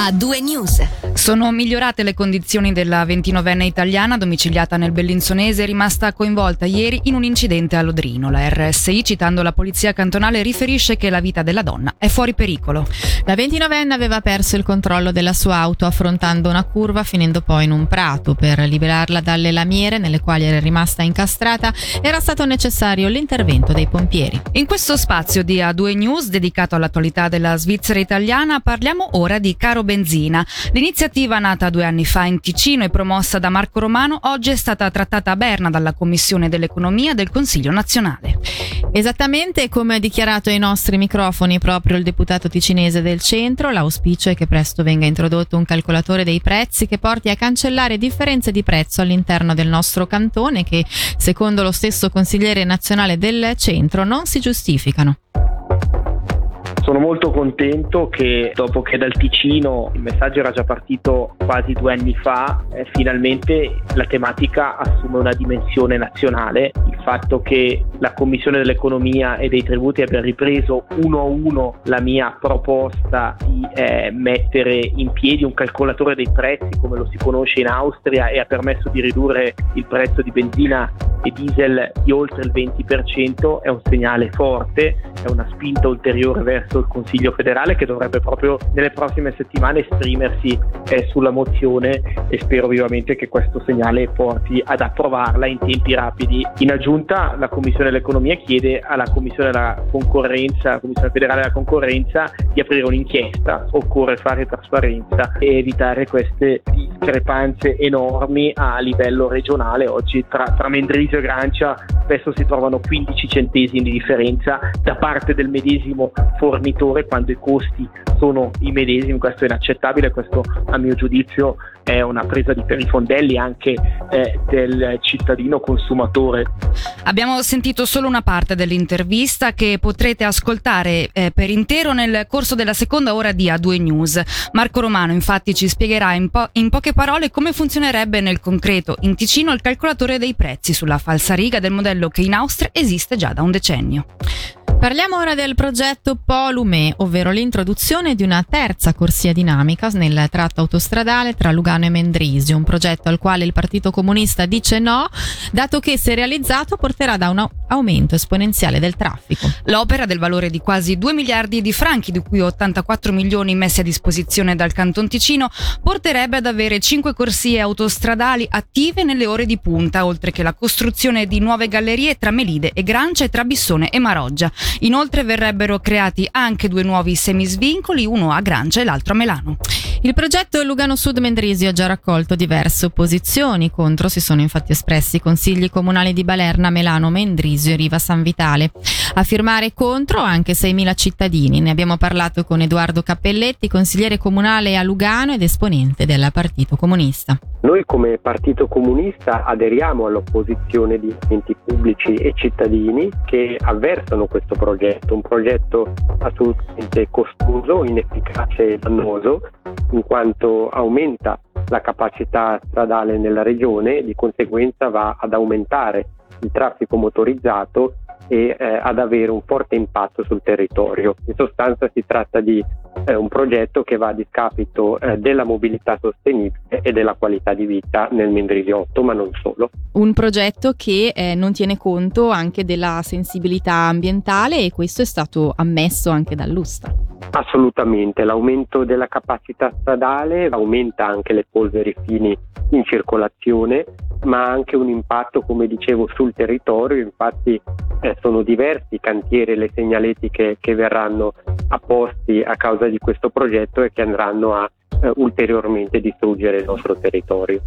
a due news. Sono migliorate le condizioni della 29enne italiana domiciliata nel Bellinzonese rimasta coinvolta ieri in un incidente a Lodrino. La RSI, citando la polizia cantonale, riferisce che la vita della donna è fuori pericolo. La 29enne aveva perso il controllo della sua auto affrontando una curva finendo poi in un prato. Per liberarla dalle lamiere nelle quali era rimasta incastrata era stato necessario l'intervento dei pompieri. In questo spazio di A2 News dedicato all'attualità della Svizzera italiana parliamo ora di Caro Benzina. L'iniziativa nata due anni fa in Ticino e promossa da Marco Romano oggi è stata trattata a Berna dalla Commissione dell'Economia del Consiglio nazionale. Esattamente come ha dichiarato ai nostri microfoni proprio il deputato ticinese del centro, l'auspicio è che presto venga introdotto un calcolatore dei prezzi che porti a cancellare differenze di prezzo all'interno del nostro cantone che, secondo lo stesso consigliere nazionale del centro, non si giustificano. Sono molto contento che dopo che dal Ticino il messaggio era già partito quasi due anni fa, eh, finalmente la tematica assume una dimensione nazionale. Il fatto che la Commissione dell'Economia e dei Tributi abbia ripreso uno a uno la mia proposta di eh, mettere in piedi un calcolatore dei prezzi come lo si conosce in Austria e ha permesso di ridurre il prezzo di benzina e diesel di oltre il 20% è un segnale forte, è una spinta ulteriore verso il Consiglio federale che dovrebbe proprio nelle prossime settimane esprimersi eh, sulla mozione e spero vivamente che questo segnale porti ad approvarla in tempi rapidi. In aggiunta la Commissione dell'Economia chiede alla Commissione della Concorrenza, alla Commissione federale della Concorrenza di aprire un'inchiesta, occorre fare trasparenza e evitare queste discrepanze enormi a livello regionale. Oggi tra, tra Mendrisio e Grancia spesso si trovano 15 centesimi di differenza da parte del medesimo fornitore quando i costi sono i medesimi, questo è inaccettabile, questo a mio giudizio è una presa di per i fondelli anche eh, del cittadino consumatore. Abbiamo sentito solo una parte dell'intervista che potrete ascoltare eh, per intero nel corso della seconda ora di A2 News. Marco Romano infatti ci spiegherà in, po- in poche parole come funzionerebbe nel concreto in Ticino il calcolatore dei prezzi sulla falsariga del modello che in Austria esiste già da un decennio. Parliamo ora del progetto Polume, ovvero l'introduzione di una terza corsia dinamica nel tratto autostradale tra Lugano e Mendrisio, un progetto al quale il Partito Comunista dice no, dato che se realizzato porterà da un aumento esponenziale del traffico. L'opera del valore di quasi 2 miliardi di franchi, di cui 84 milioni messi a disposizione dal Canton Ticino, porterebbe ad avere 5 corsie autostradali attive nelle ore di punta, oltre che la costruzione di nuove gallerie tra Melide e Grancia e tra Bissone e Maroggia. Inoltre verrebbero creati anche due nuovi semisvincoli, uno a Grancia e l'altro a Melano. Il progetto Lugano Sud Mendrisio ha già raccolto diverse opposizioni, contro si sono infatti espressi i consigli comunali di Balerna, Melano, Mendrisio e Riva San Vitale. A firmare contro anche 6.000 cittadini. Ne abbiamo parlato con Edoardo Cappelletti, consigliere comunale a Lugano ed esponente del Partito Comunista. Noi come Partito Comunista aderiamo all'opposizione di enti pubblici e cittadini che avversano questo progetto, un progetto assolutamente costoso, inefficace e dannoso in quanto aumenta la capacità stradale nella regione e di conseguenza va ad aumentare il traffico motorizzato e eh, ad avere un forte impatto sul territorio. In sostanza si tratta di eh, un progetto che va a discapito eh, della mobilità sostenibile e della qualità di vita nel Mendrisiotto, ma non solo. Un progetto che eh, non tiene conto anche della sensibilità ambientale e questo è stato ammesso anche dall'Usta. Assolutamente, l'aumento della capacità stradale aumenta anche le polveri fini in circolazione, ma ha anche un impatto, come dicevo, sul territorio. Infatti eh, sono diversi i cantieri e le segnaletiche che verranno apposti a causa di questo progetto e che andranno a eh, ulteriormente distruggere il nostro territorio.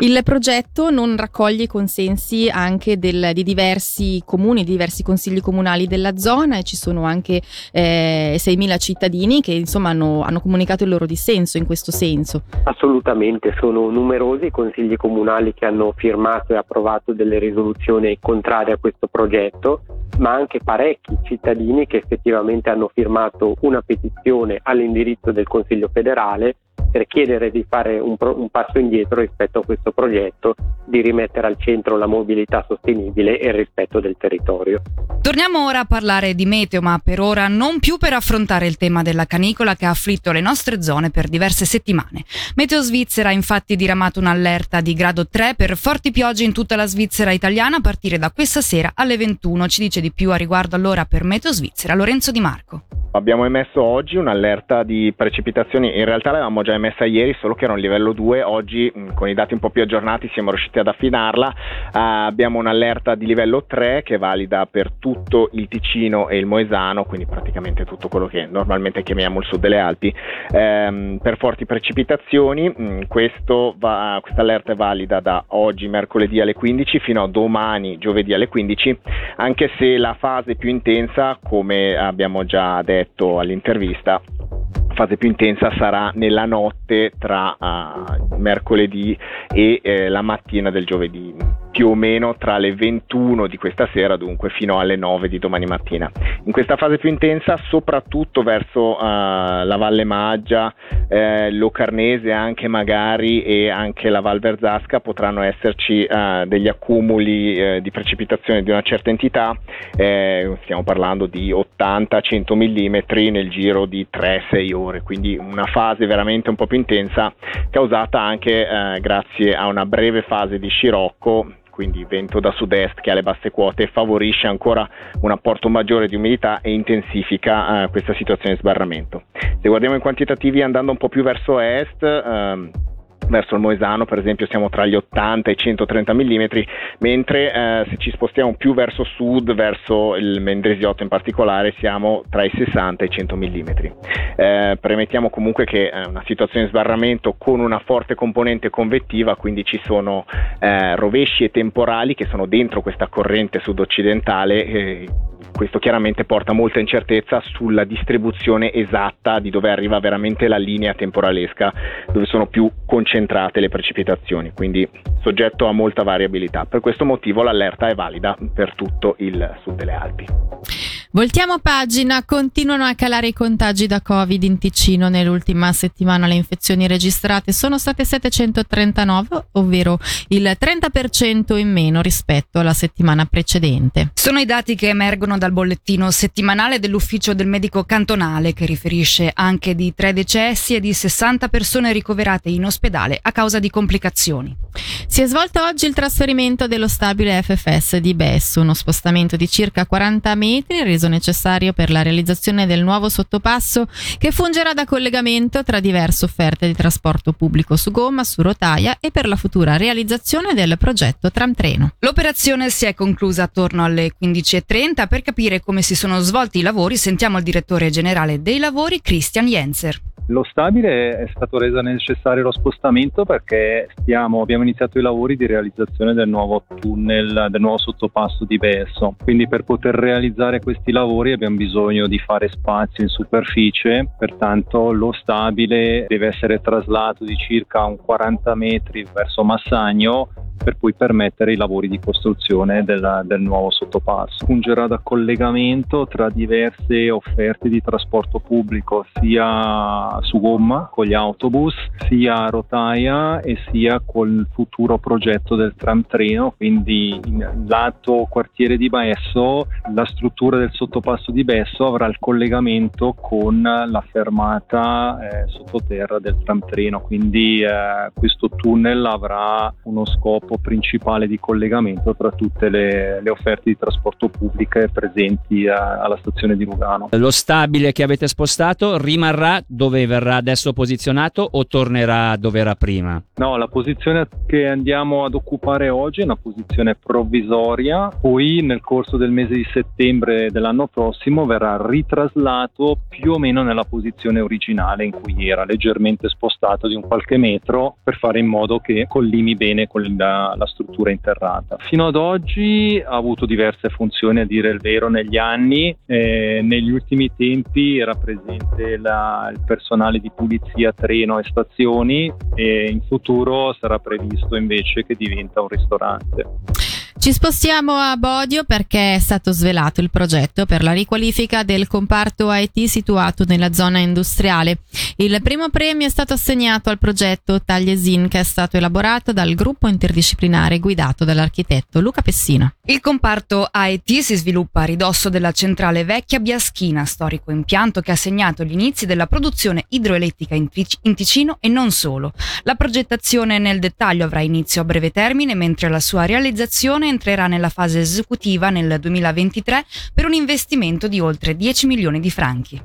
Il progetto non raccoglie consensi anche del, di diversi comuni, di diversi consigli comunali della zona e ci sono anche eh, 6.000 cittadini che insomma hanno, hanno, comunicato il loro dissenso in questo senso. Assolutamente, sono numerosi i consigli comunali che hanno firmato e approvato delle risoluzioni contrarie a questo progetto, ma anche parecchi cittadini che effettivamente hanno firmato una petizione all'indirizzo del Consiglio federale per chiedere di fare un, pro- un passo indietro rispetto a questo progetto, di rimettere al centro la mobilità sostenibile e il rispetto del territorio. Torniamo ora a parlare di meteo, ma per ora non più per affrontare il tema della canicola che ha afflitto le nostre zone per diverse settimane. Meteo Svizzera ha infatti diramato un'allerta di grado 3 per forti piogge in tutta la Svizzera italiana a partire da questa sera alle 21. Ci dice di più a riguardo allora per Meteo Svizzera Lorenzo Di Marco. Abbiamo emesso oggi un'allerta di precipitazioni, in realtà l'avevamo già emessa ieri, solo che era un livello 2, oggi con i dati un po' più aggiornati siamo riusciti ad affinarla, uh, abbiamo un'allerta di livello 3 che è valida per tutto il Ticino e il Moesano, quindi praticamente tutto quello che normalmente chiamiamo il sud delle Alpi, um, per forti precipitazioni, um, questa allerta è valida da oggi mercoledì alle 15 fino a domani giovedì alle 15, anche se la fase più intensa, come abbiamo già detto, all'intervista, fase più intensa sarà nella notte tra uh, mercoledì e eh, la mattina del giovedì più o meno tra le 21 di questa sera, dunque fino alle 9 di domani mattina. In questa fase più intensa, soprattutto verso uh, la Valle Maggia, eh, Locarnese anche magari e anche la Val Verzasca potranno esserci uh, degli accumuli eh, di precipitazione di una certa entità, eh, stiamo parlando di 80-100 mm nel giro di 3-6 ore, quindi una fase veramente un po' più intensa causata anche grazie a una breve fase di scirocco quindi vento da sud-est che ha le basse quote favorisce ancora un apporto maggiore di umidità e intensifica eh, questa situazione di sbarramento. Se guardiamo in quantitativi andando un po' più verso est, ehm, verso il Moesano per esempio siamo tra gli 80 e i 130 mm, mentre eh, se ci spostiamo più verso sud, verso il Mendrisiotto in particolare, siamo tra i 60 e i 100 mm. Eh, premettiamo comunque che è una situazione di sbarramento con una forte componente convettiva, quindi ci sono eh, rovesci e temporali che sono dentro questa corrente sud-occidentale eh, questo chiaramente porta molta incertezza sulla distribuzione esatta di dove arriva veramente la linea temporalesca, dove sono più concentrate le precipitazioni, quindi soggetto a molta variabilità. Per questo motivo l'allerta è valida per tutto il sud delle Alpi. Voltiamo pagina, continuano a calare i contagi da Covid in Ticino. Nell'ultima settimana le infezioni registrate sono state 739, ovvero il 30% in meno rispetto alla settimana precedente. Sono i dati che emergono dal bollettino settimanale dell'ufficio del medico cantonale che riferisce anche di tre decessi e di 60 persone ricoverate in ospedale a causa di complicazioni. Si è svolto oggi il trasferimento dello stabile FFS di Besso, uno spostamento di circa 40 metri reso necessario per la realizzazione del nuovo sottopasso che fungerà da collegamento tra diverse offerte di trasporto pubblico su gomma, su rotaia e per la futura realizzazione del progetto tram treno. L'operazione si è conclusa attorno alle 15.30. Per capire come si sono svolti i lavori sentiamo il direttore generale dei lavori Christian Jenser. Lo stabile è stato reso necessario lo spostamento perché stiamo, abbiamo iniziato i lavori di realizzazione del nuovo tunnel, del nuovo sottopasso di Besso. Quindi per poter realizzare questi lavori abbiamo bisogno di fare spazio in superficie, pertanto lo stabile deve essere traslato di circa un 40 metri verso Massagno per poi permettere i lavori di costruzione del, del nuovo sottopasso. Fungerà da collegamento tra diverse offerte di trasporto pubblico, sia su gomma con gli autobus, sia a rotaia e sia col futuro progetto del tram treno, quindi in lato quartiere di Baesso la struttura del sottopasso di Besso avrà il collegamento con la fermata eh, sottoterra del tram treno, quindi eh, questo tunnel avrà uno scopo scopo principale di collegamento tra tutte le, le offerte di trasporto pubbliche presenti a, alla stazione di Lugano. Lo stabile che avete spostato rimarrà dove verrà adesso posizionato o tornerà dove era prima? No, la posizione che andiamo ad occupare oggi è una posizione provvisoria, poi nel corso del mese di settembre dell'anno prossimo verrà ritraslato più o meno nella posizione originale in cui era, leggermente spostato di un qualche metro per fare in modo che collimi bene con il, la, struttura interrata. Fino ad oggi ha avuto diverse funzioni, a dire il vero, negli anni. Eh, negli ultimi tempi era presente la, il personale di pulizia treno e stazioni e in futuro sarà previsto invece che diventa un ristorante. Ci spostiamo a Bodio perché è stato svelato il progetto per la riqualifica del comparto IT situato nella zona industriale. Il primo premio è stato assegnato al progetto Tagliesin che è stato elaborato dal gruppo interdisciplinare guidato dall'architetto Luca Pessino. Il comparto AET si sviluppa a ridosso della centrale vecchia Biaschina, storico impianto che ha segnato gli inizi della produzione idroelettrica in, Ticino e non solo. La progettazione nel dettaglio avrà inizio a breve termine, mentre la sua realizzazione entrerà nella fase esecutiva nel 2023 per un investimento di oltre 10 milioni di franchi.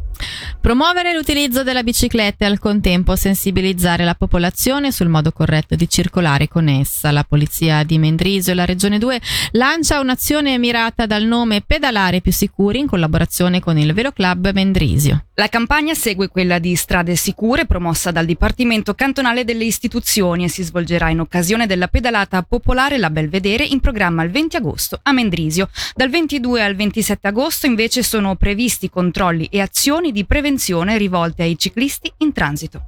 Promuovere l'utilizzo della bicicletta e al contempo sensibilizzare la popolazione sul modo corretto di circolare con essa. La Polizia di Mendrisio e la Regione 2 lancia un'azione mirata dal nome Pedalare più sicuri in collaborazione con il Velo Club Mendrisio. La campagna segue quella di Strade Sicure promossa dal Dipartimento Cantonale delle Istituzioni e si svolgerà in occasione della pedalata popolare La Belvedere in programma il 20 agosto a Mendrisio. Dal 22 al 27 agosto invece sono previsti controlli e azioni di prevenzione rivolte ai ciclisti in transito.